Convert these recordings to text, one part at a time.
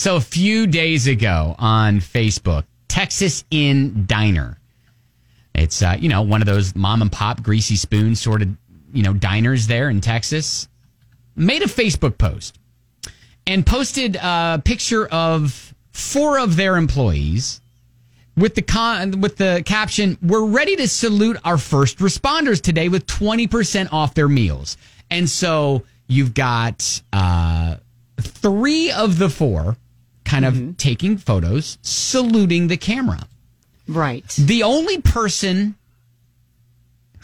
So a few days ago on Facebook, Texas Inn Diner. It's uh, you know one of those mom and pop greasy spoon sort of you know diners there in Texas. Made a Facebook post and posted a picture of four of their employees with the con with the caption we're ready to salute our first responders today with 20% off their meals and so you've got uh, three of the four kind of mm-hmm. taking photos saluting the camera Right. the only person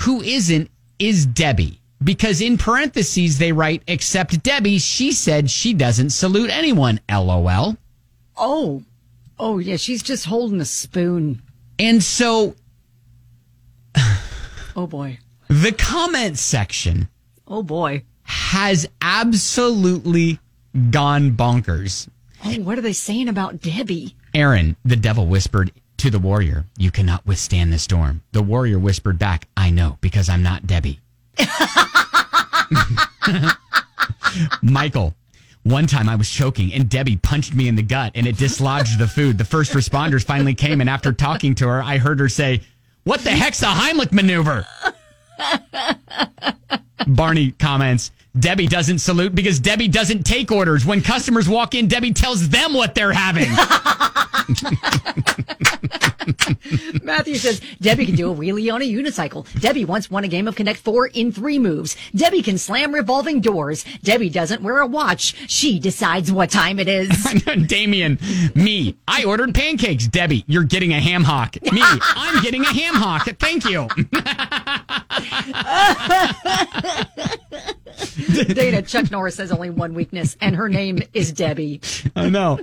who isn't is debbie because in parentheses they write except debbie she said she doesn't salute anyone lol Oh. Oh, yeah. She's just holding a spoon. and so Oh, boy. the comment section Oh, boy. has absolutely gone bonkers. Oh, what are they saying about Debbie? Aaron, the devil whispered to the warrior, You cannot withstand the storm. The warrior whispered back, I know, because I'm not Debbie. Michael, one time I was choking and Debbie punched me in the gut and it dislodged the food. The first responders finally came, and after talking to her, I heard her say, What the heck's a Heimlich maneuver? Barney comments, Debbie doesn't salute because Debbie doesn't take orders. When customers walk in, Debbie tells them what they're having. Matthew says Debbie can do a wheelie on a unicycle. Debbie once won a game of Connect Four in three moves. Debbie can slam revolving doors. Debbie doesn't wear a watch. She decides what time it is. Damien, me, I ordered pancakes. Debbie, you're getting a ham hock. Me, I'm getting a ham hock. Thank you. Dana, Chuck Norris has only one weakness, and her name is Debbie. I know.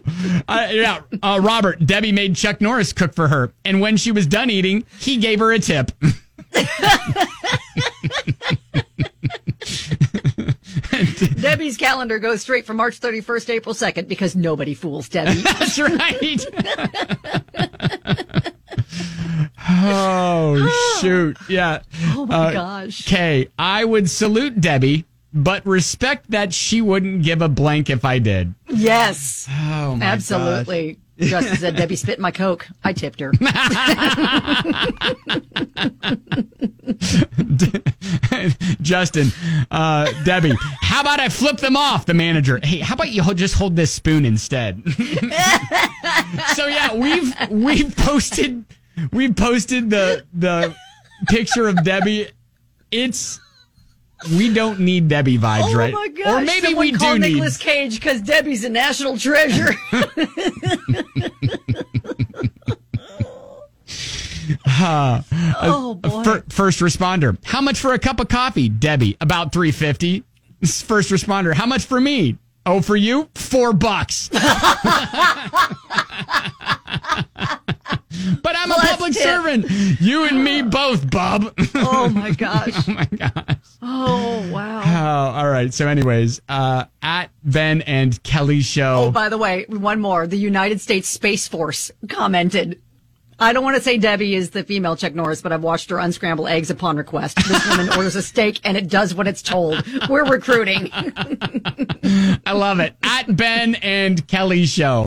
Uh, yeah, uh, Robert, Debbie made Chuck Norris cook for her. And when she was done eating, he gave her a tip. Debbie's calendar goes straight from March 31st to April 2nd because nobody fools Debbie. That's right. oh, shoot. Yeah. Oh my gosh. Okay, I would salute Debbie, but respect that she wouldn't give a blank if I did. Yes. Oh, my Absolutely. Justin said Debbie spit my Coke. I tipped her. Justin, uh, Debbie, how about I flip them off? The manager. Hey, how about you just hold this spoon instead? so yeah, we've we've posted we've posted the the picture of Debbie. It's we don't need Debbie vibes, oh right? my gosh. or maybe Someone we do need. Nicolas Cage because Debbie's a national treasure. oh uh, boy. Fir- first responder. How much for a cup of coffee? Debbie, about 350. First responder. How much for me? Oh, for you? 4 bucks. but I'm a Bless public tip. servant. You and me both, bub. oh my gosh. oh my gosh. Oh wow. Oh, all right. So anyways, uh at Ben and Kelly show. Oh, by the way, one more. The United States Space Force commented. I don't want to say Debbie is the female Chuck Norris, but I've watched her unscramble eggs upon request. This woman orders a steak and it does what it's told. We're recruiting. I love it. At Ben and Kelly show.